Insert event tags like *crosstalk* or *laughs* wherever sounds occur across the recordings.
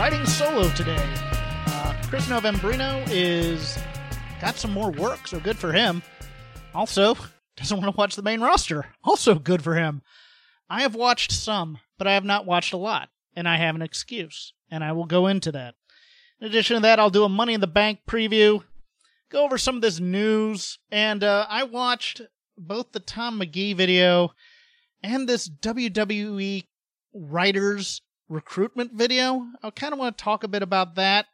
riding solo today. Uh, Chris Novembrino is got some more work, so good for him. Also, *laughs* doesn't want to watch the main roster. Also good for him. I have watched some, but I have not watched a lot, and I have an excuse, and I will go into that. In addition to that, I'll do a Money in the Bank preview, go over some of this news, and uh, I watched both the Tom Magee video and this WWE writers recruitment video. I kind of want to talk a bit about that.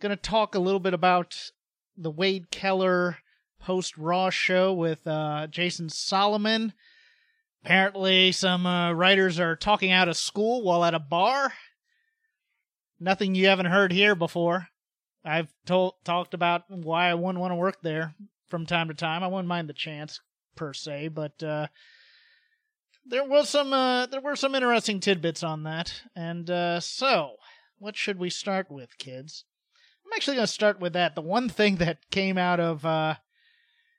Going to talk a little bit about the Wade Keller post Raw show with uh, Jason Solomon. Apparently, some uh, writers are talking out of school while at a bar. Nothing you haven't heard here before. I've told talked about why I wouldn't want to work there from time to time. I wouldn't mind the chance per se, but uh, there was some uh, there were some interesting tidbits on that. And uh, so, what should we start with, kids? I'm actually going to start with that. The one thing that came out of uh,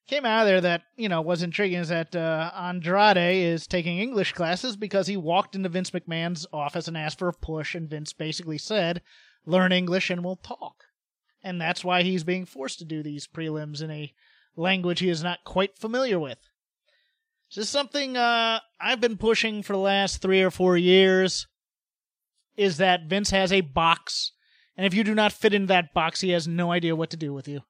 came out of there that you know was intriguing is that uh, Andrade is taking English classes because he walked into Vince McMahon's office and asked for a push, and Vince basically said, "Learn English and we'll talk." And that's why he's being forced to do these prelims in a language he is not quite familiar with. This is something uh, I've been pushing for the last three or four years. Is that Vince has a box, and if you do not fit into that box, he has no idea what to do with you.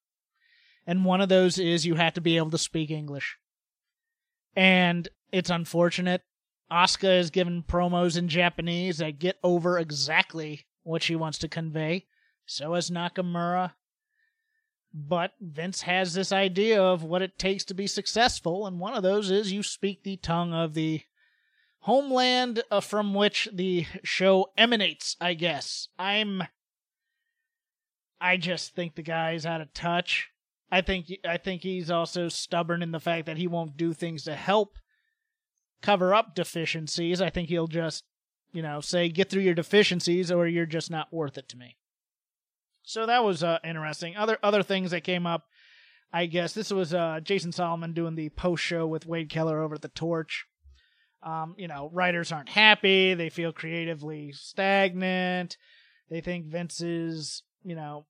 And one of those is you have to be able to speak English. And it's unfortunate. Asuka is given promos in Japanese that get over exactly what she wants to convey. So is Nakamura. But Vince has this idea of what it takes to be successful, and one of those is you speak the tongue of the homeland uh, from which the show emanates, I guess. I'm. I just think the guy's out of touch. I think I think he's also stubborn in the fact that he won't do things to help cover up deficiencies. I think he'll just, you know, say get through your deficiencies or you're just not worth it to me. So that was uh, interesting. Other other things that came up, I guess this was uh, Jason Solomon doing the post show with Wade Keller over at the Torch. Um, you know, writers aren't happy. They feel creatively stagnant. They think Vince is, you know,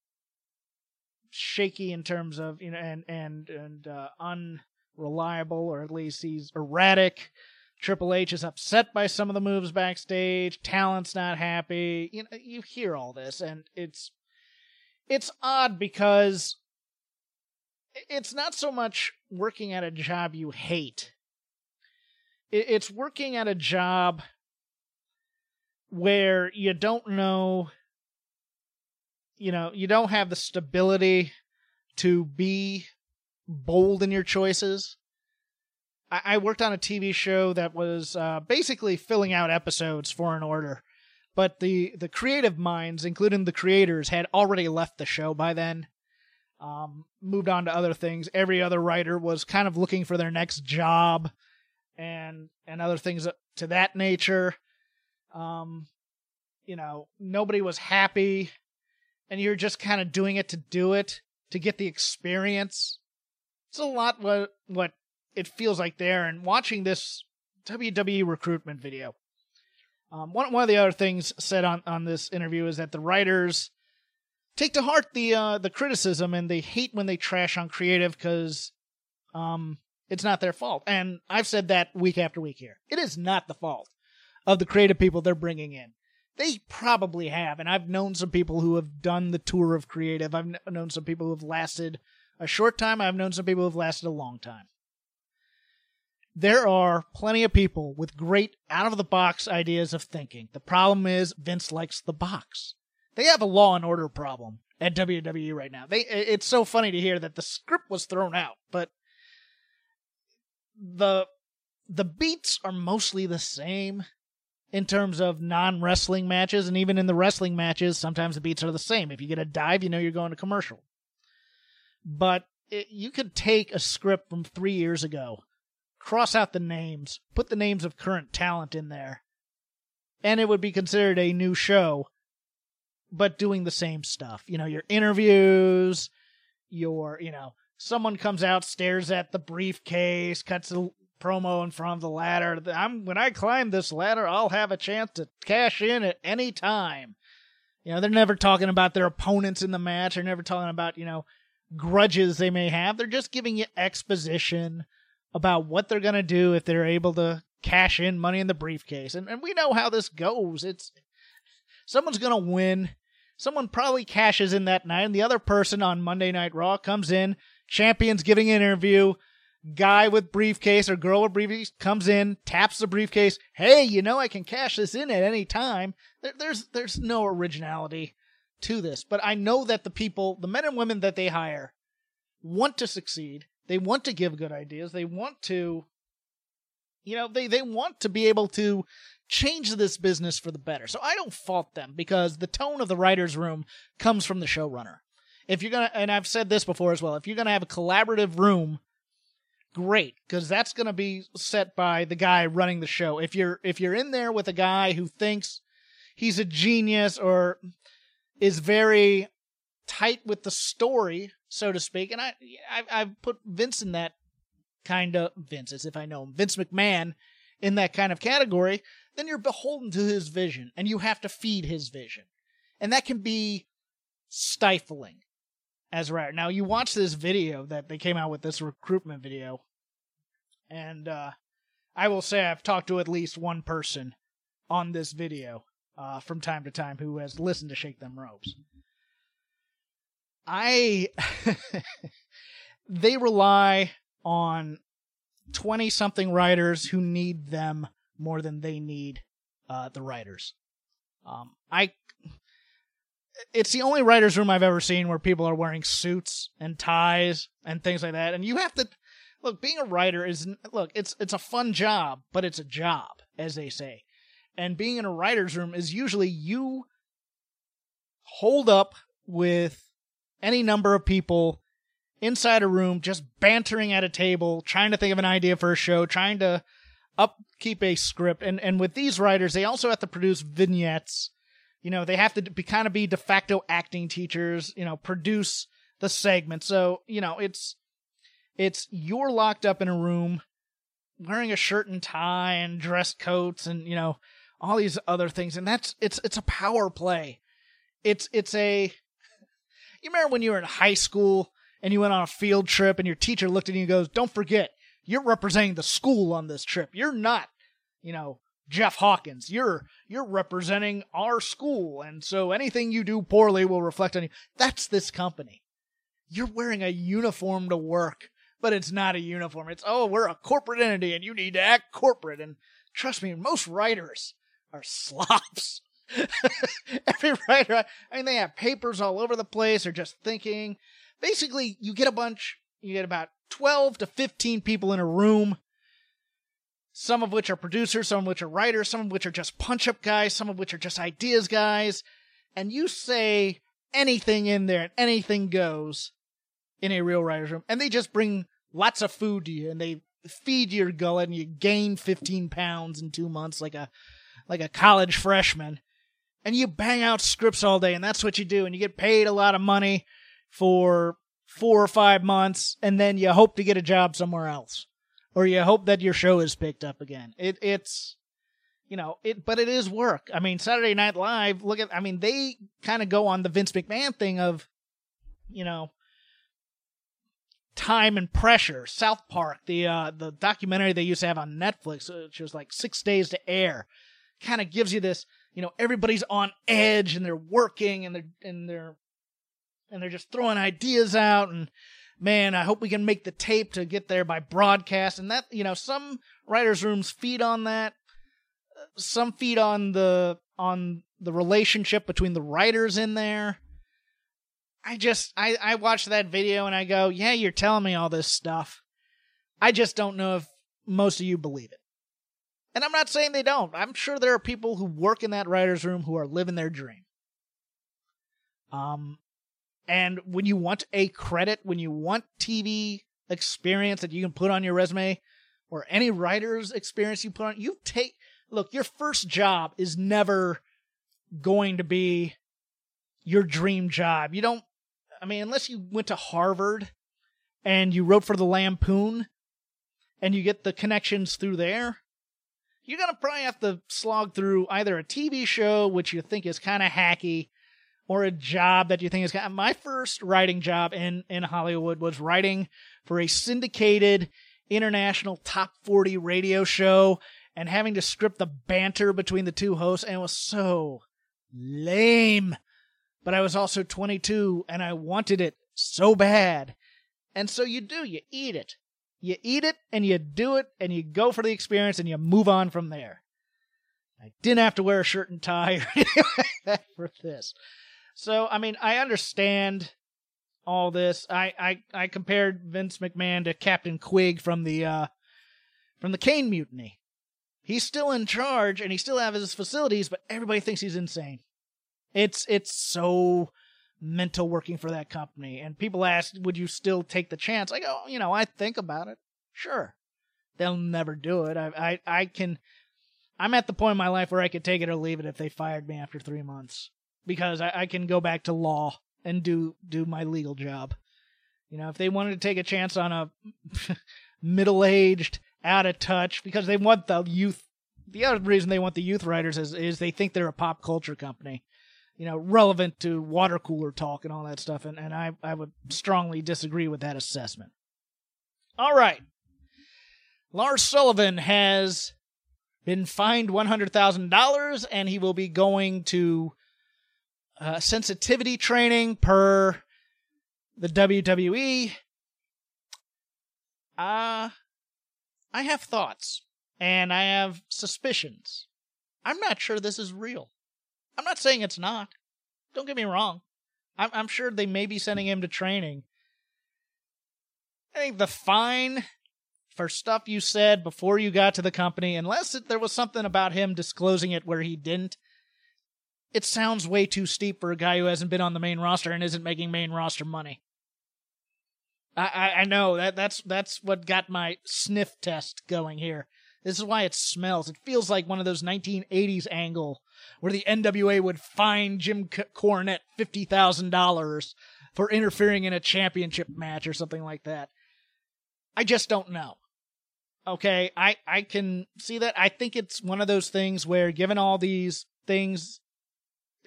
shaky in terms of you know and and and uh, unreliable, or at least he's erratic. Triple H is upset by some of the moves backstage. Talent's not happy. You know, you hear all this, and it's it's odd because it's not so much working at a job you hate. It's working at a job where you don't know, you know, you don't have the stability to be bold in your choices. I, worked on a TV show that was uh, basically filling out episodes for an order but the the creative minds, including the creators, had already left the show by then. Um, moved on to other things. Every other writer was kind of looking for their next job, and and other things to that nature. Um, you know, nobody was happy, and you're just kind of doing it to do it to get the experience. It's a lot what what it feels like there. And watching this WWE recruitment video, um, one one of the other things said on, on this interview is that the writers take to heart the uh, the criticism and they hate when they trash on creative because um, it's not their fault. And I've said that week after week here. It is not the fault of the creative people they're bringing in. They probably have, and I've known some people who have done the tour of creative. I've known some people who have lasted a short time. I've known some people who have lasted a long time. There are plenty of people with great out of the box ideas of thinking. The problem is Vince likes the box. They have a law and order problem at WWE right now. They it's so funny to hear that the script was thrown out, but the the beats are mostly the same in terms of non wrestling matches, and even in the wrestling matches, sometimes the beats are the same. If you get a dive, you know you're going to commercial. But it, you could take a script from three years ago, cross out the names, put the names of current talent in there, and it would be considered a new show, but doing the same stuff. You know, your interviews, your, you know, someone comes out, stares at the briefcase, cuts a promo in front of the ladder. I'm when I climb this ladder, I'll have a chance to cash in at any time. You know, they're never talking about their opponents in the match. They're never talking about, you know, grudges they may have. They're just giving you exposition about what they're going to do if they're able to cash in money in the briefcase. And, and we know how this goes. It's someone's going to win. Someone probably cashes in that night, and the other person on Monday Night Raw comes in, champion's giving an interview, guy with briefcase or girl with briefcase comes in, taps the briefcase. Hey, you know I can cash this in at any time. There, there's there's no originality to this, but I know that the people, the men and women that they hire, want to succeed. They want to give good ideas. They want to, you know, they they want to be able to change this business for the better. So I don't fault them because the tone of the writers' room comes from the showrunner. If you're gonna, and I've said this before as well, if you're gonna have a collaborative room great because that's going to be set by the guy running the show. If you're if you're in there with a guy who thinks he's a genius or is very tight with the story, so to speak, and I I I've put Vince in that kind of Vince as if I know him, Vince McMahon in that kind of category, then you're beholden to his vision and you have to feed his vision. And that can be stifling as right now you watch this video that they came out with this recruitment video and uh, i will say i've talked to at least one person on this video uh, from time to time who has listened to shake them ropes i *laughs* they rely on 20 something writers who need them more than they need uh, the writers um, i it's the only writers' room I've ever seen where people are wearing suits and ties and things like that. And you have to look. Being a writer is look. It's it's a fun job, but it's a job, as they say. And being in a writers' room is usually you hold up with any number of people inside a room, just bantering at a table, trying to think of an idea for a show, trying to upkeep a script. And and with these writers, they also have to produce vignettes you know, they have to be kind of be de facto acting teachers, you know, produce the segment. So, you know, it's it's you're locked up in a room wearing a shirt and tie and dress coats and, you know, all these other things and that's it's it's a power play. It's it's a you remember when you were in high school and you went on a field trip and your teacher looked at you and goes, "Don't forget, you're representing the school on this trip. You're not, you know, Jeff Hawkins. You're you're representing our school, and so anything you do poorly will reflect on you. That's this company. You're wearing a uniform to work, but it's not a uniform. It's oh, we're a corporate entity, and you need to act corporate. And trust me, most writers are *laughs* slops. *laughs* Every writer, I mean, they have papers all over the place, or just thinking. Basically, you get a bunch. You get about twelve to fifteen people in a room some of which are producers, some of which are writers, some of which are just punch up guys, some of which are just ideas guys, and you say anything in there and anything goes in a real writer's room, and they just bring lots of food to you and they feed your gullet and you gain 15 pounds in two months like a like a college freshman and you bang out scripts all day and that's what you do and you get paid a lot of money for four or five months and then you hope to get a job somewhere else or you hope that your show is picked up again. It it's you know, it but it is work. I mean, Saturday Night Live, look at I mean, they kind of go on the Vince McMahon thing of you know, time and pressure. South Park, the uh the documentary they used to have on Netflix, which was like 6 days to air, kind of gives you this you know everybody's on edge and they're working and they're and they're and they're just throwing ideas out and man i hope we can make the tape to get there by broadcast and that you know some writers rooms feed on that. Some feed on the on the relationship between the writers in there. I just i i watch that video and i go yeah you're telling me all this stuff. I just don't know if most of you believe it and i'm not saying they don't i'm sure there are people who work in that writers room who are living their dream um and when you want a credit, when you want TV experience that you can put on your resume or any writer's experience you put on, you take, look, your first job is never going to be your dream job. You don't, I mean, unless you went to Harvard and you wrote for the Lampoon and you get the connections through there, you're going to probably have to slog through either a TV show, which you think is kind of hacky, or a job that you think is kind of, my first writing job in in Hollywood was writing for a syndicated international top 40 radio show and having to script the banter between the two hosts and it was so lame. But I was also 22 and I wanted it so bad. And so you do you eat it you eat it and you do it and you go for the experience and you move on from there I didn't have to wear a shirt and tie *laughs* for this so I mean, I understand all this. I I, I compared Vince McMahon to Captain Queeg from the uh, from the Caine Mutiny. He's still in charge and he still has his facilities, but everybody thinks he's insane. It's it's so mental working for that company. And people ask, would you still take the chance? I go, you know, I think about it. Sure. They'll never do it. I I I can I'm at the point in my life where I could take it or leave it if they fired me after three months because I, I can go back to law and do do my legal job. You know, if they wanted to take a chance on a *laughs* middle aged, out of touch, because they want the youth. The other reason they want the youth writers is is they think they're a pop culture company, you know, relevant to water cooler talk and all that stuff. And and I I would strongly disagree with that assessment. All right, Lars Sullivan has been fined one hundred thousand dollars, and he will be going to uh, sensitivity training per the WWE. Uh, I have thoughts and I have suspicions. I'm not sure this is real. I'm not saying it's not. Don't get me wrong. I'm, I'm sure they may be sending him to training. I think the fine for stuff you said before you got to the company, unless it, there was something about him disclosing it where he didn't, it sounds way too steep for a guy who hasn't been on the main roster and isn't making main roster money. I, I, I know that that's that's what got my sniff test going here. This is why it smells. It feels like one of those 1980s angle where the NWA would fine Jim Cornette fifty thousand dollars for interfering in a championship match or something like that. I just don't know. Okay, I I can see that. I think it's one of those things where, given all these things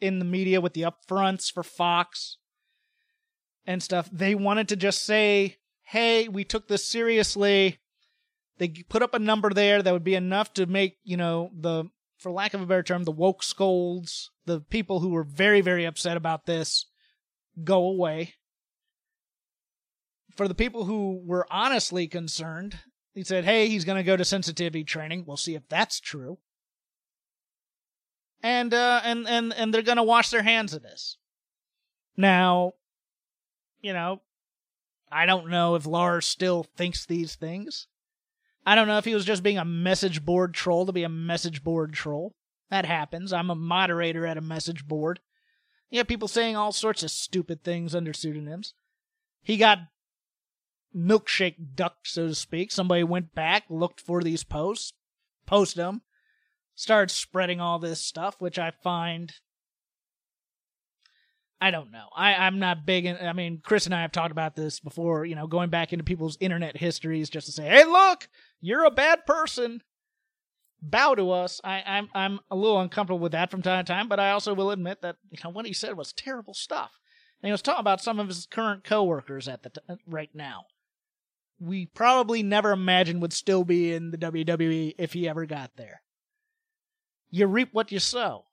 in the media with the upfronts for Fox and stuff. They wanted to just say, hey, we took this seriously. They put up a number there that would be enough to make, you know, the, for lack of a better term, the woke scolds, the people who were very, very upset about this, go away. For the people who were honestly concerned, he said, hey, he's going to go to sensitivity training. We'll see if that's true and uh, and and and they're gonna wash their hands of this. Now, you know, I don't know if Lars still thinks these things. I don't know if he was just being a message board troll to be a message board troll. That happens. I'm a moderator at a message board. You have people saying all sorts of stupid things under pseudonyms. He got milkshake ducked, so to speak. Somebody went back, looked for these posts, posted them, started spreading all this stuff, which I find I don't know. I, I'm not big in I mean, Chris and I have talked about this before, you know, going back into people's internet histories just to say, Hey look, you're a bad person. Bow to us. I, I'm I'm a little uncomfortable with that from time to time, but I also will admit that you know what he said was terrible stuff. And he was talking about some of his current coworkers at the t- uh, right now. We probably never imagined would still be in the WWE if he ever got there you reap what you sow.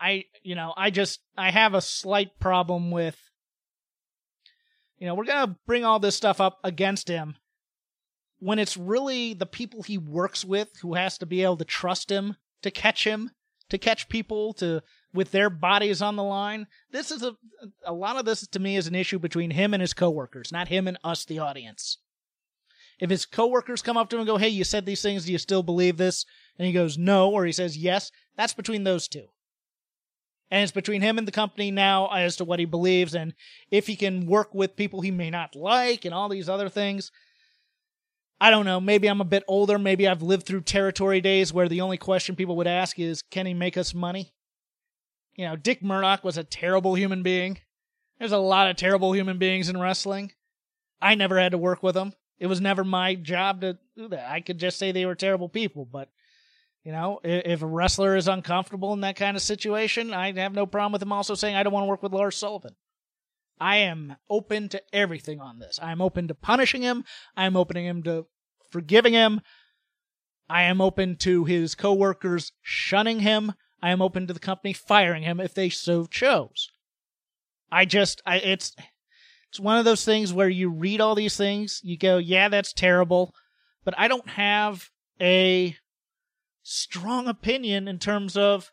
I, you know, I just, I have a slight problem with, you know, we're going to bring all this stuff up against him when it's really the people he works with who has to be able to trust him to catch him, to catch people to with their bodies on the line. This is a a lot of this to me is an issue between him and his coworkers, not him and us the audience. If his coworkers come up to him and go, "Hey, you said these things, do you still believe this?" and he goes, "No," or he says, "Yes," that's between those two. And it's between him and the company now as to what he believes and if he can work with people he may not like and all these other things. I don't know. Maybe I'm a bit older. Maybe I've lived through territory days where the only question people would ask is, can he make us money? You know, Dick Murdoch was a terrible human being. There's a lot of terrible human beings in wrestling. I never had to work with them. It was never my job to do that. I could just say they were terrible people, but you know, if a wrestler is uncomfortable in that kind of situation, I have no problem with him also saying I don't want to work with Lars Sullivan. I am open to everything on this. I am open to punishing him. I am opening him to forgiving him. I am open to his coworkers shunning him. I am open to the company firing him if they so chose. I just, I, it's, it's one of those things where you read all these things, you go, yeah, that's terrible, but I don't have a strong opinion in terms of,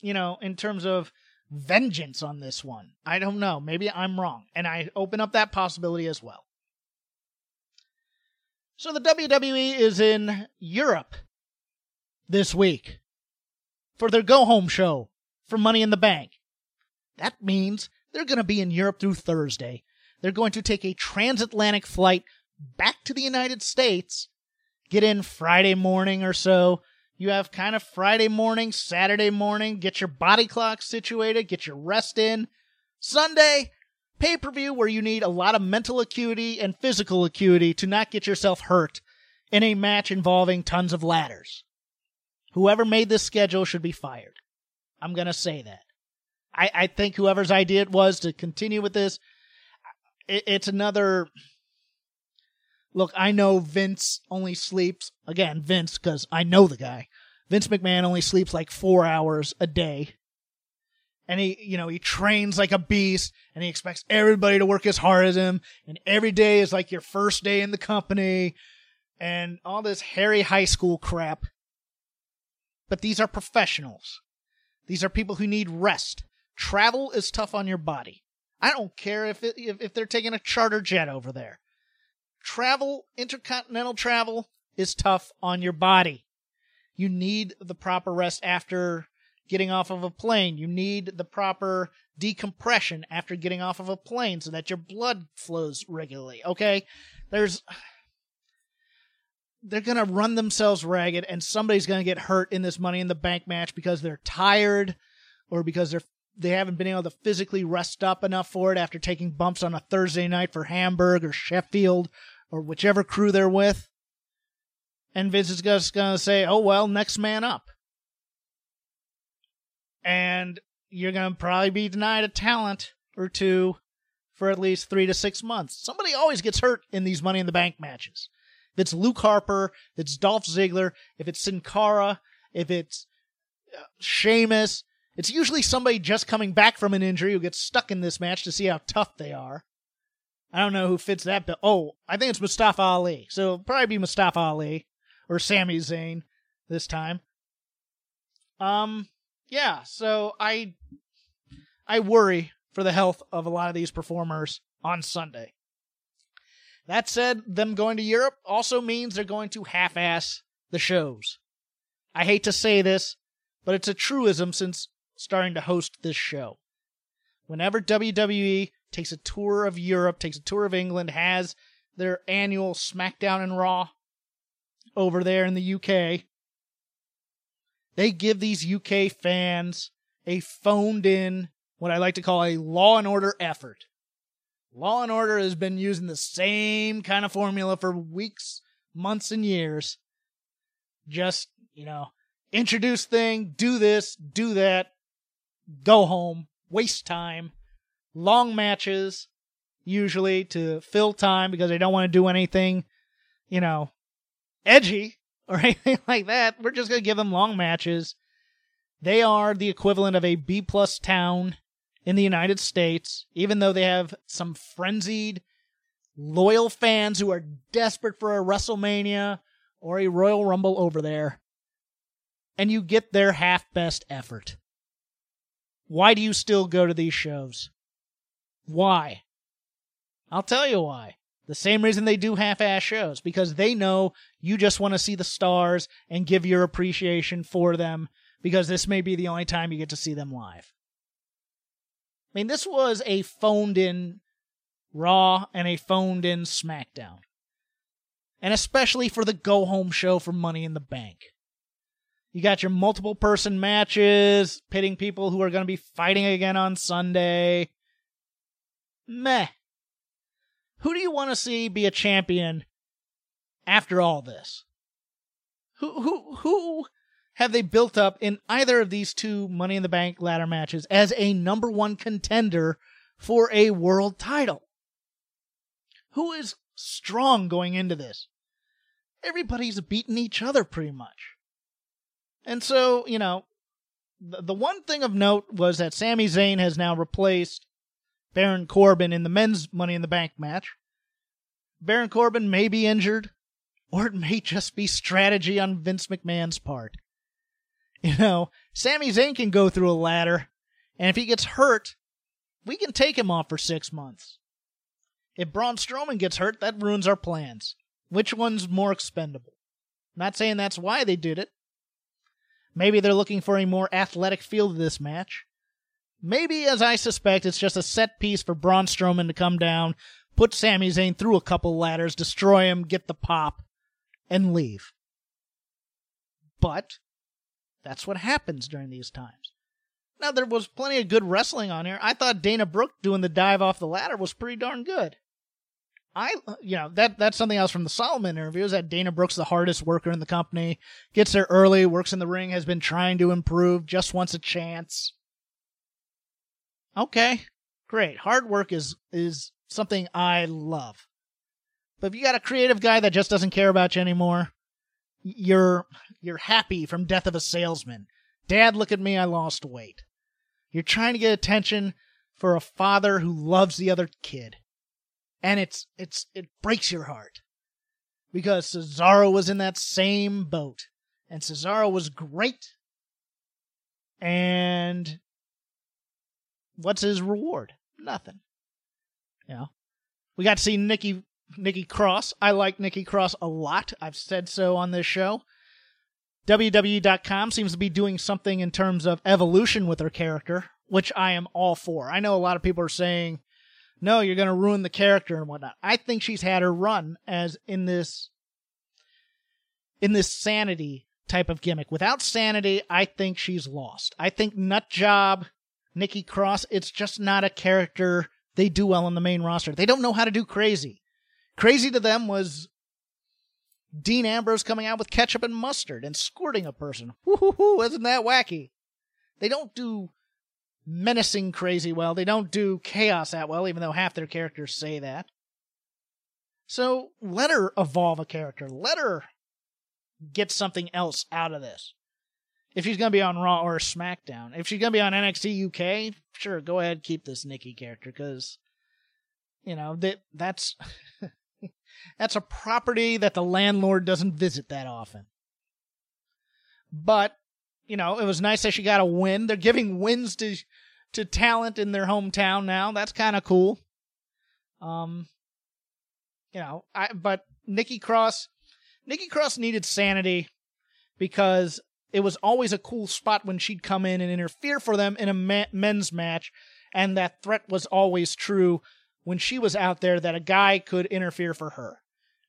you know, in terms of vengeance on this one. I don't know. Maybe I'm wrong. And I open up that possibility as well. So the WWE is in Europe this week for their go home show for Money in the Bank. That means they're going to be in Europe through Thursday. They're going to take a transatlantic flight back to the United States, get in Friday morning or so, you have kind of Friday morning, Saturday morning, get your body clock situated, get your rest in. Sunday, pay per view where you need a lot of mental acuity and physical acuity to not get yourself hurt in a match involving tons of ladders. Whoever made this schedule should be fired. I'm going to say that. I, I think whoever's idea it was to continue with this, it, it's another Look, I know Vince only sleeps, again, Vince, because I know the guy. Vince McMahon only sleeps like four hours a day. And he, you know, he trains like a beast and he expects everybody to work as hard as him. And every day is like your first day in the company and all this hairy high school crap. But these are professionals. These are people who need rest. Travel is tough on your body. I don't care if it, if, if they're taking a charter jet over there travel, intercontinental travel is tough on your body. You need the proper rest after getting off of a plane. You need the proper decompression after getting off of a plane so that your blood flows regularly. Okay? There's they're going to run themselves ragged and somebody's going to get hurt in this money in the bank match because they're tired or because they're they haven't been able to physically rest up enough for it after taking bumps on a Thursday night for Hamburg or Sheffield or whichever crew they're with. And Vince is just going to say, oh, well, next man up. And you're going to probably be denied a talent or two for at least three to six months. Somebody always gets hurt in these Money in the Bank matches. If it's Luke Harper, if it's Dolph Ziggler, if it's Sin Cara, if it's uh, Sheamus, it's usually somebody just coming back from an injury who gets stuck in this match to see how tough they are. I don't know who fits that bill. Oh, I think it's Mustafa Ali. So probably be Mustafa Ali or Sami Zayn this time. Um, yeah. So I, I worry for the health of a lot of these performers on Sunday. That said, them going to Europe also means they're going to half-ass the shows. I hate to say this, but it's a truism since starting to host this show. Whenever WWE takes a tour of Europe, takes a tour of England, has their annual SmackDown and Raw over there in the UK. They give these UK fans a phoned in, what I like to call a law and order effort. Law and Order has been using the same kind of formula for weeks, months, and years. Just, you know, introduce thing, do this, do that, go home, waste time long matches, usually to fill time because they don't want to do anything, you know, edgy or *laughs* anything like that. We're just going to give them long matches They are the equivalent of a B plus town in the United States, even though they have some frenzied, loyal fans who are desperate for a WrestleMania or a Royal Rumble over there. And you get their half best effort. Why do you still go to these shows? Why? I'll tell you why. The same reason they do half ass shows, because they know you just want to see the stars and give your appreciation for them, because this may be the only time you get to see them live. I mean, this was a phoned in Raw and a phoned in SmackDown. And especially for the go home show for Money in the Bank. You got your multiple person matches, pitting people who are going to be fighting again on Sunday. Meh. Who do you want to see be a champion after all this? Who who who have they built up in either of these two Money in the Bank ladder matches as a number one contender for a world title? Who is strong going into this? Everybody's beaten each other pretty much. And so, you know, the, the one thing of note was that Sami Zayn has now replaced Baron Corbin in the men's Money in the Bank match. Baron Corbin may be injured, or it may just be strategy on Vince McMahon's part. You know, Sami Zayn can go through a ladder, and if he gets hurt, we can take him off for six months. If Braun Strowman gets hurt, that ruins our plans. Which one's more expendable? not saying that's why they did it. Maybe they're looking for a more athletic feel to this match. Maybe, as I suspect, it's just a set piece for Braun Strowman to come down, put Sami Zayn through a couple ladders, destroy him, get the pop, and leave. But that's what happens during these times. Now, there was plenty of good wrestling on here. I thought Dana Brooke doing the dive off the ladder was pretty darn good. I, you know, that that's something else from the Solomon interview is that Dana Brooks, the hardest worker in the company, gets there early, works in the ring, has been trying to improve, just wants a chance. Okay, great. Hard work is is something I love. But if you got a creative guy that just doesn't care about you anymore, you're you're happy from Death of a Salesman. Dad, look at me, I lost weight. You're trying to get attention for a father who loves the other kid and it's it's it breaks your heart because Cesaro was in that same boat, and Cesaro was great. And what's his reward? Nothing. Know, we got to see Nikki Nikki Cross. I like Nikki Cross a lot. I've said so on this show. WWE.com seems to be doing something in terms of evolution with her character, which I am all for. I know a lot of people are saying no, you're going to ruin the character and whatnot. I think she's had her run as in this in this sanity type of gimmick. Without sanity, I think she's lost. I think Nut Job, Nikki Cross, it's just not a character they do well on the main roster. They don't know how to do crazy. Crazy to them was Dean Ambrose coming out with ketchup and mustard and squirting a person. Woo-hoo-hoo, isn't that wacky? They don't do menacing crazy well. They don't do chaos that well, even though half their characters say that. So let her evolve a character. Let her get something else out of this. If she's going to be on Raw or SmackDown. If she's going to be on NXT UK, sure, go ahead, keep this Nikki character because, you know, that that's. *laughs* that's a property that the landlord doesn't visit that often. But you know, it was nice that she got a win. They're giving wins to to talent in their hometown now. That's kind of cool. Um, you know, I but Nikki Cross, Nikki Cross needed sanity because it was always a cool spot when she'd come in and interfere for them in a men's match, and that threat was always true when she was out there that a guy could interfere for her.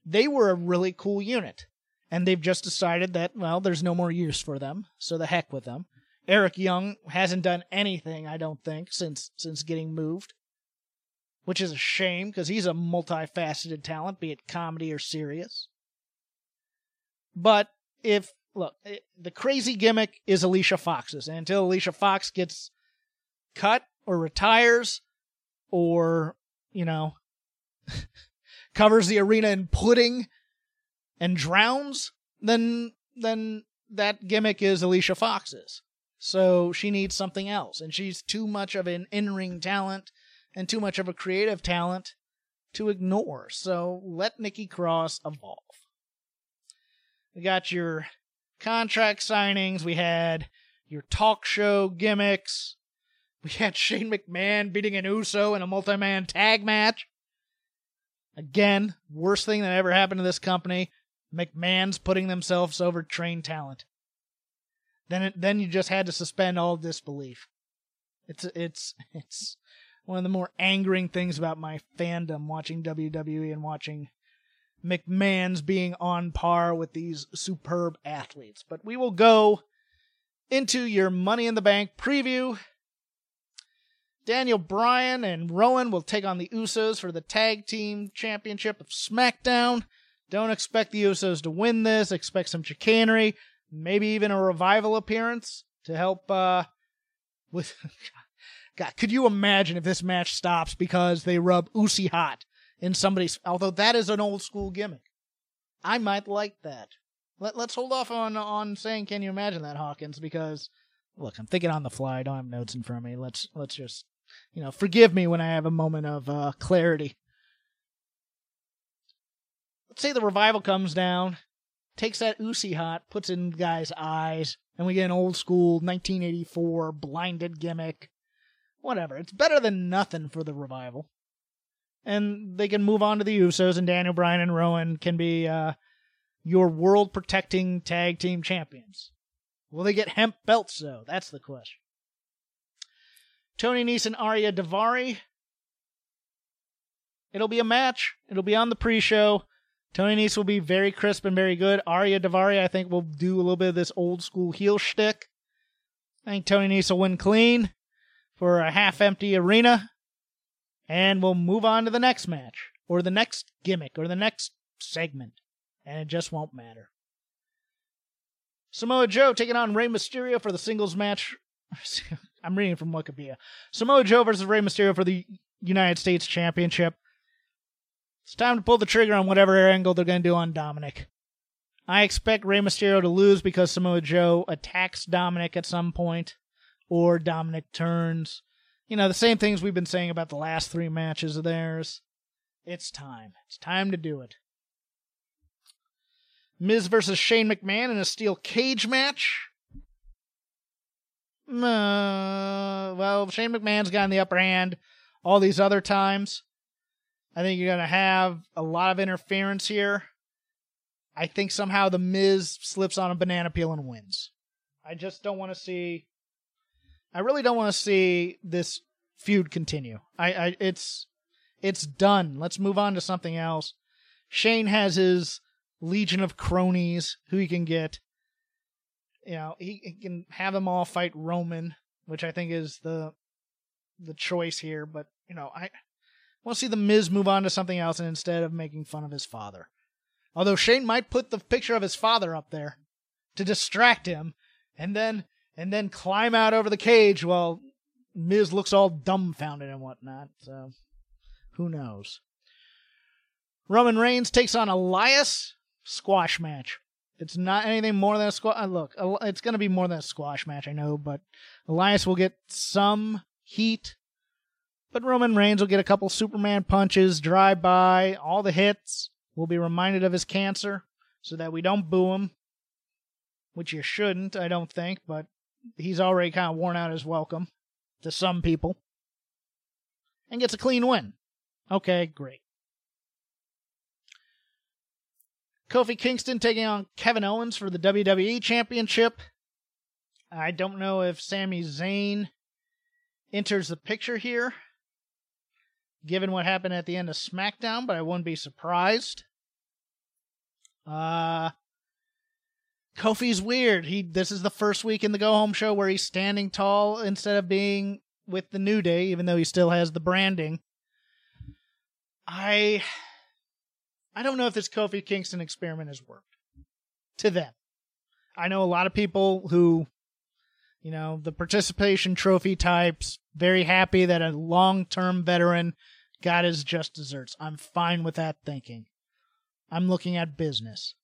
They were a really cool unit and they've just decided that well, there's no more use for them, so the heck with them. Eric Young hasn't done anything, I don't think, since since getting moved, which is a shame because he's a multifaceted talent, be it comedy or serious. But if look, eh, the crazy gimmick is Alicia Fox's, and until Alicia Fox gets cut or retires, or you know, *laughs* covers the arena in pudding and drowns, then then that gimmick is Alicia Fox's. So she needs something else. And she's too much of an in ring talent and too much of a creative talent to ignore. So let Nikki Cross evolve. We got your contract signings. We had your talk show gimmicks. We had Shane McMahon beating an Uso in a multi man tag match. Again, worst thing that ever happened to this company. McMahon's putting themselves over trained talent. Then it, then you just had to suspend all disbelief. It's it's *laughs* it's one of the more angering things about my fandom watching WWE and watching McMahon's being on par with these superb athletes. But we will go into your Money in the Bank preview. Daniel Bryan and Rowan will take on the Usos for the Tag Team Championship of SmackDown. Don't expect the Usos to win this. Expect some chicanery, maybe even a revival appearance to help uh, with. *laughs* God, could you imagine if this match stops because they rub Usi hot in somebody's? Although that is an old school gimmick, I might like that. Let, let's hold off on on saying can you imagine that Hawkins because look, I'm thinking on the fly. I don't have notes in front of me. Let's let's just you know forgive me when I have a moment of uh, clarity. Say the revival comes down, takes that Usi hot, puts in guys' eyes, and we get an old school 1984 blinded gimmick. Whatever. It's better than nothing for the revival. And they can move on to the Usos, and Daniel Bryan and Rowan can be uh, your world protecting tag team champions. Will they get hemp belts, though? That's the question. Tony Nese and Ariya Daivari. It'll be a match. It'll be on the pre show. Tony Nese will be very crisp and very good. Ariya Daivari, I think, will do a little bit of this old school heel shtick. I think Tony Nese will win clean for a half empty arena. And we'll move on to the next match, or the next gimmick, or the next segment and it just won't matter. Samoa Joe taking on Rey Mysterio for the singles match. *laughs* I'm reading from Wikipedia. Samoa Joe versus Rey Mysterio for the United States Championship. It's time to pull the trigger on whatever angle they're going to do on Dominic. I expect Rey Mysterio to lose because Samoa Joe attacks Dominic at some point, or Dominic turns. You know, the same things we've been saying about the last three matches of theirs. It's time. It's time to do it. Miz versus Shane McMahon in a steel cage match. Uh, well, Shane McMahon's gotten the upper hand all these other times. I think you're going to have a lot of interference here. I think somehow the Miz slips on a banana peel and wins. I just don't want to see. I really don't want to see this feud continue. I, I, it's, it's done. Let's move on to something else. Shane has his legion of cronies who he can get. You know, he, he can have them all fight Roman, which I think is the the choice here. But you know, I to see the Miz move on to something else, and instead of making fun of his father, although Shane might put the picture of his father up there to distract him, and then and then climb out over the cage while Miz looks all dumbfounded and whatnot. So who knows? Roman Reigns takes on Elias squash match. It's not anything more than a squash. Uh, look, it's going to be more than a squash match, I know, but Elias will get some heat. But Roman Reigns will get a couple Superman punches, drive by, all the hits. We'll be reminded of his cancer so that we don't boo him, which you shouldn't, I don't think, but he's already kind of worn out his welcome to some people. And gets a clean win. Okay, great. Kofi Kingston taking on Kevin Owens for the WWE Championship. I don't know if Sami Zayn enters the picture here, given what happened at the end of SmackDown, but I wouldn't be surprised. Uh Kofi's weird. He this is the first week in the go home show where he's standing tall instead of being with the New Day, even though he still has the branding. I I don't know if this Kofi Kingston experiment has worked to them. I know a lot of people who, you know, the participation trophy types, very happy that a long term veteran got his just desserts. I'm fine with that thinking. I'm looking at business.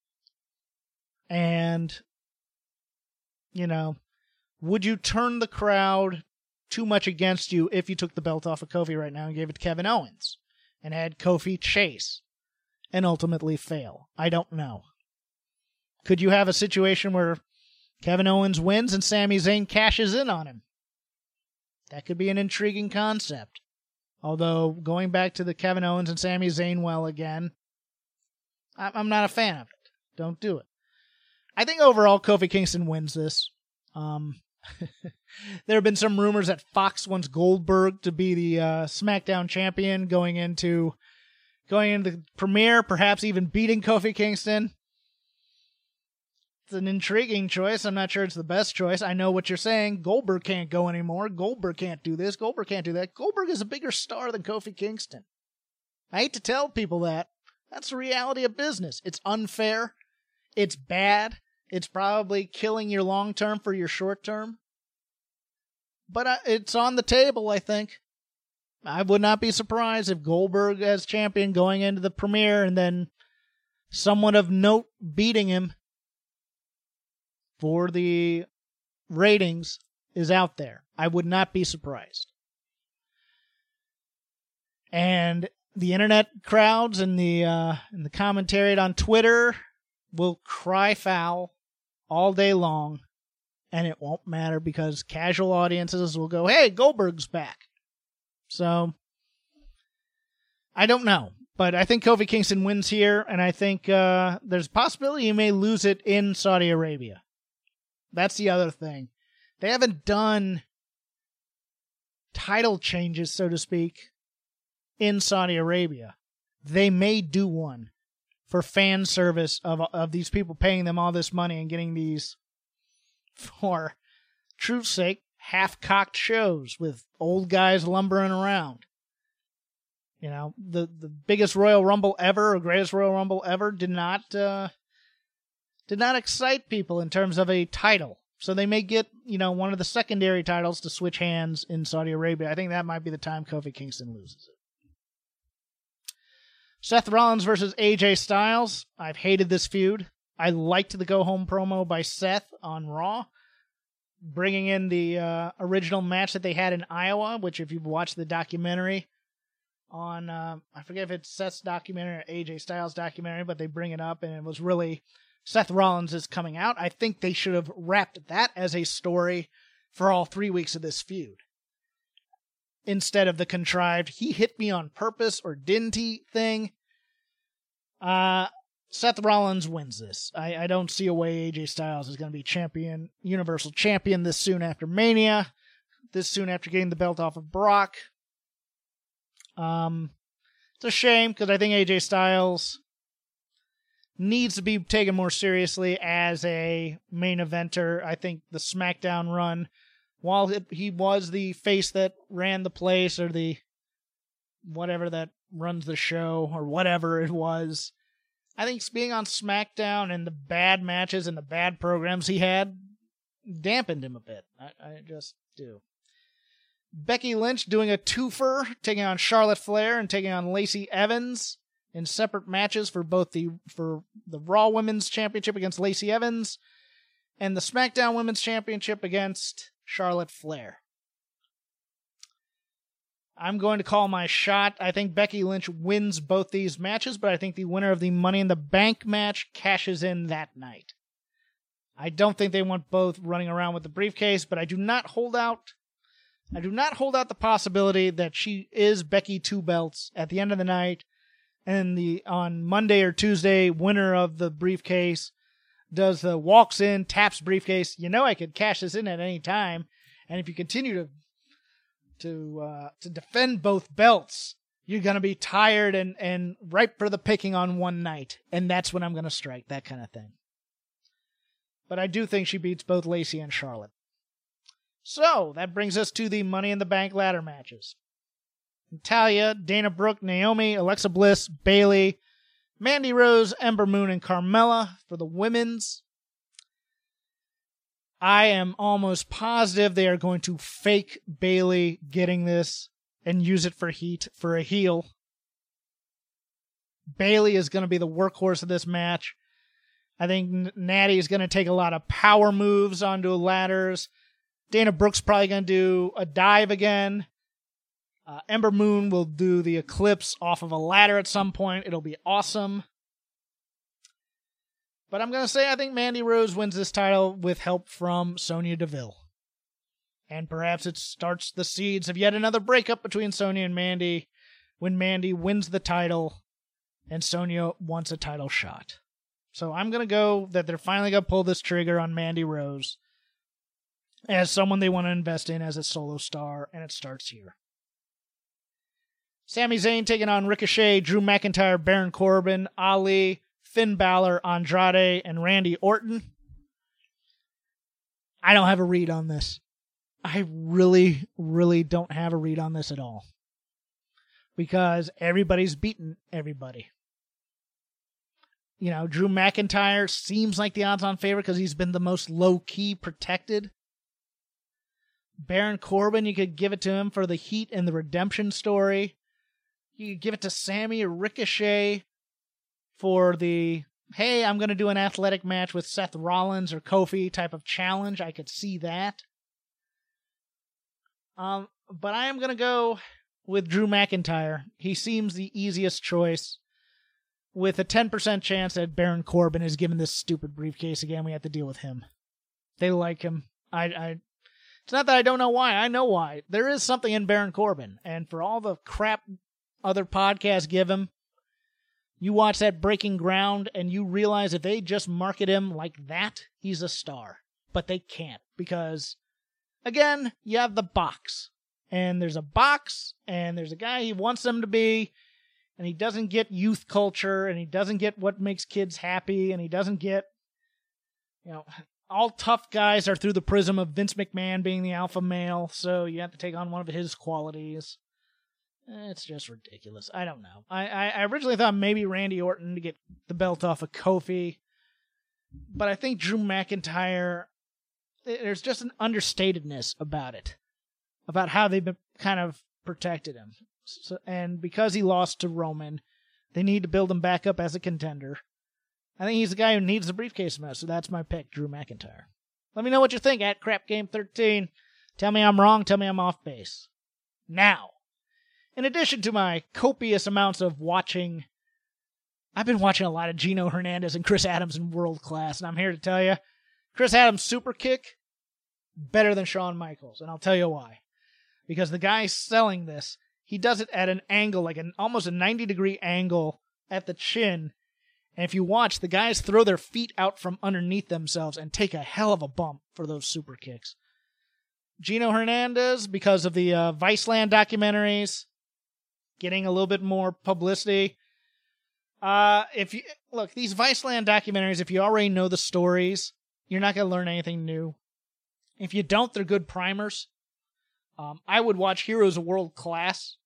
And, you know, would you turn the crowd too much against you if you took the belt off of Kofi right now and gave it to Kevin Owens and had Kofi chase and ultimately fail? I don't know. Could you have a situation where Kevin Owens wins and Sami Zayn cashes in on him? That could be an intriguing concept. Although, going back to the Kevin Owens and Sami Zayn well again, I'm not a fan of it. Don't do it. I think overall Kofi Kingston wins this. Um, *laughs* there have been some rumors that Fox wants Goldberg to be the uh, SmackDown champion going into going into the premiere, perhaps even beating Kofi Kingston. It's an intriguing choice. I'm not sure it's the best choice. I know what you're saying. Goldberg can't go anymore. Goldberg can't do this. Goldberg can't do that. Goldberg is a bigger star than Kofi Kingston. I hate to tell people that. That's the reality of business. It's unfair. It's bad. It's probably killing your long term for your short term. But it's on the table, I think. I would not be surprised if Goldberg as champion going into the premiere and then someone of note beating him for the ratings is out there. I would not be surprised. And the internet crowds and the uh, and the commentary on Twitter will cry foul all day long, and it won't matter because casual audiences will go, "Hey, Goldberg's back." So I don't know, but I think Kofi Kingston wins here, and I think uh, there's a possibility he may lose it in Saudi Arabia. That's the other thing. They haven't done title changes, so to speak, in Saudi Arabia. They may do one for fan service of of these people paying them all this money and getting these for truth's sake half cocked shows with old guys lumbering around. You know, the the biggest Royal Rumble ever or greatest Royal Rumble ever did not uh, did not excite people in terms of a title. So they may get, you know, one of the secondary titles to switch hands in Saudi Arabia. I think that might be the time Kofi Kingston loses it. Seth Rollins versus AJ Styles. I've hated this feud. I liked the go home promo by Seth on Raw, bringing in the uh, original match that they had in Iowa, which, if you've watched the documentary on, uh, I forget if it's Seth's documentary or AJ Styles' documentary, but they bring it up, and it was really Seth Rollins is coming out. I think they should have wrapped that as a story for all three weeks of this feud instead of the contrived he hit me on purpose or didn't he thing. Uh, Seth Rollins wins this. I, I don't see a way AJ Styles is going to be champion, Universal Champion this soon after Mania, this soon after getting the belt off of Brock. Um, it's a shame because I think AJ Styles needs to be taken more seriously as a main eventer. I think the SmackDown run while it, he was the face that ran the place or the whatever that runs the show or whatever it was, I think being on SmackDown and the bad matches and the bad programs he had dampened him a bit. I, I just do. Becky Lynch doing a twofer, taking on Charlotte Flair and taking on Lacey Evans in separate matches for both the for the Raw Women's Championship against Lacey Evans and the SmackDown Women's Championship against Charlotte Flair. I'm going to call my shot. I think Becky Lynch wins both these matches, but I think the winner of the Money in the Bank match cashes in that night. I don't think they want both running around with the briefcase, but I do not hold out I do not hold out the possibility that she is Becky Two Belts at the end of the night and the on Monday or Tuesday winner of the briefcase does the walks in, taps briefcase. You know I could cash this in at any time, and if you continue to to uh, to defend both belts, you're gonna be tired and and ripe for the picking on one night, and that's when I'm gonna strike that kind of thing. But I do think she beats both Lacey and Charlotte. So that brings us to the Money in the Bank ladder matches. Natalya, Dana Brooke, Naomi, Alexa Bliss, Bayley, Mandy Rose, Ember Moon, and Carmella for the women's. I am almost positive they are going to fake Bayley getting this and use it for heat for a heel. Bayley is going to be the workhorse of this match. I think Natty is going to take a lot of power moves onto ladders. Dana Brooke's probably going to do a dive again. Uh, Ember Moon will do the eclipse off of a ladder at some point. It'll be awesome. But I'm going to say I think Mandy Rose wins this title with help from Sonya Deville. And perhaps it starts the seeds of yet another breakup between Sonya and Mandy when Mandy wins the title and Sonya wants a title shot. So I'm going to go that they're finally going to pull this trigger on Mandy Rose as someone they want to invest in as a solo star, and it starts here. Sami Zayn taking on Ricochet, Drew McIntyre, Baron Corbin, Ali, Finn Balor, Andrade, and Randy Orton. I don't have a read on this. I really, really don't have a read on this at all. Because everybody's beaten everybody. You know, Drew McIntyre seems like the odds on favorite because he's been the most low key protected. Baron Corbin, you could give it to him for the heat and the redemption story. You give it to Sami Ricochet for the hey, I'm going to do an athletic match with Seth Rollins or Kofi type of challenge. I could see that. Um, but I am going to go with Drew McIntyre. He seems the easiest choice with a 10% chance that Baron Corbin is given this stupid briefcase again. We have to deal with him. They like him. I, I it's not that I don't know why. I know why. There is something in Baron Corbin, and for all the crap other podcasts give him, you watch that Breaking Ground and you realize if they just market him like that, he's a star. But they can't because, again, you have the box, and there's a box, and there's a guy he wants them to be, and he doesn't get youth culture, and he doesn't get what makes kids happy, and he doesn't get, you know, all tough guys are through the prism of Vince McMahon being the alpha male, so you have to take on one of his qualities. It's just ridiculous. I don't know. I, I, originally thought maybe Randy Orton to get the belt off of Kofi, but I think Drew McIntyre. There's just an understatedness about it, about how they've been kind of protected him, so, and because he lost to Roman, they need to build him back up as a contender. I think he's the guy who needs the briefcase most, so that's my pick, Drew McIntyre. Let me know what you think at Crap Game 13. Tell me I'm wrong, tell me I'm off base. Now, in addition to my copious amounts of watching, I've been watching a lot of Gino Hernandez and Chris Adams in world class, and I'm here to tell you Chris Adams' super kick better than Shawn Michaels, and I'll tell you why. Because the guy selling this, he does it at an angle, like an almost a 90 degree angle at the chin, and if you watch, the guys throw their feet out from underneath themselves and take a hell of a bump for those super kicks. Gino Hernandez, because of the uh, Viceland documentaries, getting a little bit more publicity. Uh, if you look these Viceland documentaries, if you already know the stories, you're not going to learn anything new. If you don't, they're good primers. Um, I would watch Heroes of World Class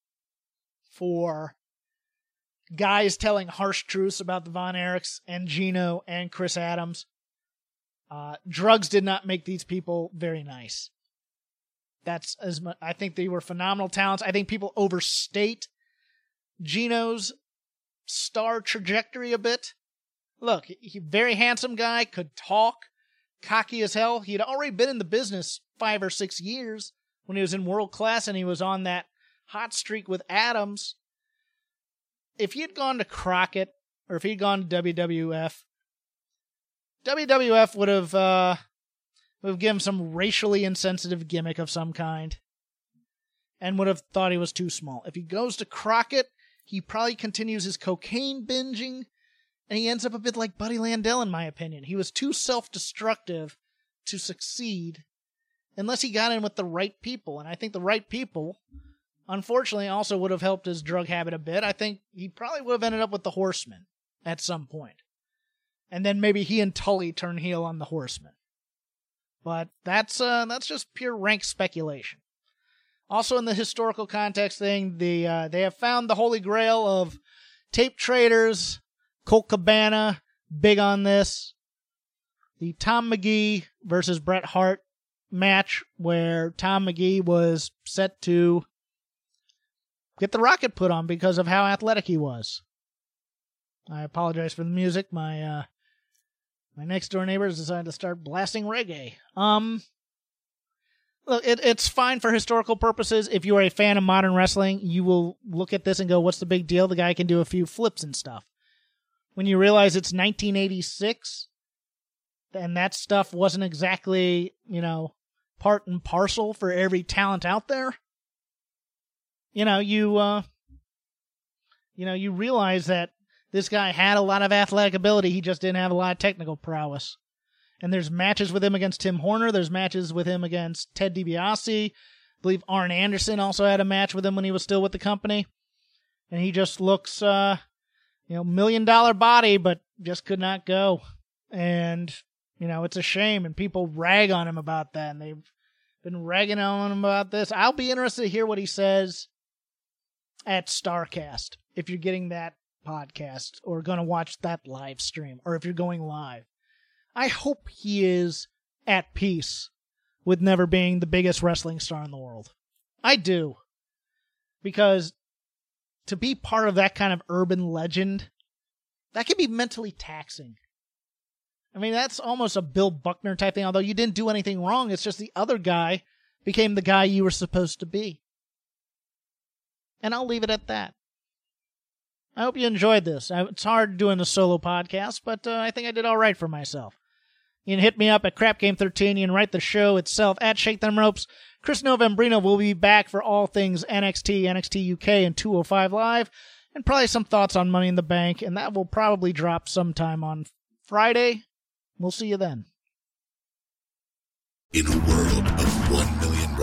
for guys telling harsh truths about the Von Erichs and Gino and Chris Adams. Uh, drugs did not make these people very nice. That's as much, I think they were phenomenal talents. I think people overstate Gino's star trajectory a bit. Look, he very handsome guy, could talk, cocky as hell. He had already been in the business five or six years when he was in world class and he was on that hot streak with Adams if he had gone to Crockett or if he'd gone to WWF, WWF would have uh, would have given him some racially insensitive gimmick of some kind, and would have thought he was too small. If he goes to Crockett, he probably continues his cocaine binging, and he ends up a bit like Buddy Landel, in my opinion. He was too self-destructive to succeed, unless he got in with the right people, and I think the right people unfortunately also would have helped his drug habit a bit. I think he probably would have ended up with the Horseman at some point. And then maybe he and Tully turn heel on the Horseman. But that's uh, that's just pure rank speculation. Also, in the historical context thing, the uh, they have found the holy grail of tape traders. Colt Cabana, big on this. The Tom Magee versus Bret Hart match, where Tom Magee was set to get the rocket put on because of how athletic he was. I apologize for the music. My uh my next door neighbors decided to start blasting reggae. Um look, it, it's fine for historical purposes. If you are a fan of modern wrestling, you will look at this and go, "What's the big deal?" The guy can do a few flips and stuff. When you realize it's 1986, and that stuff wasn't exactly, you know, part and parcel for every talent out there, you know, you uh, you know, you realize that this guy had a lot of athletic ability. He just didn't have a lot of technical prowess. And there's matches with him against Tim Horner. There's matches with him against Ted DiBiase. I believe Arn Anderson also had a match with him when he was still with the company. And he just looks, uh, you know, million dollar body, but just could not go. And, you know, it's a shame. And people rag on him about that. And they've been ragging on him about this. I'll be interested to hear what he says at Starcast if you're getting that podcast or going to watch that live stream or if you're going live. I hope he is at peace with never being the biggest wrestling star in the world. I do. Because to be part of that kind of urban legend, that can be mentally taxing. I mean, that's almost a Bill Buckner type thing, although you didn't do anything wrong. It's just the other guy became the guy you were supposed to be. And I'll leave it at that. I hope you enjoyed this. It's hard doing the solo podcast, but uh, I think I did all right for myself. You can hit me up at Crap Game 13. You can write the show itself at Shake Them Ropes. Chris Novembrino will be back for all things NXT, NXT UK, and 205 Live, and probably some thoughts on Money in the Bank, and that will probably drop sometime on Friday. We'll see you then. In a world of 1 million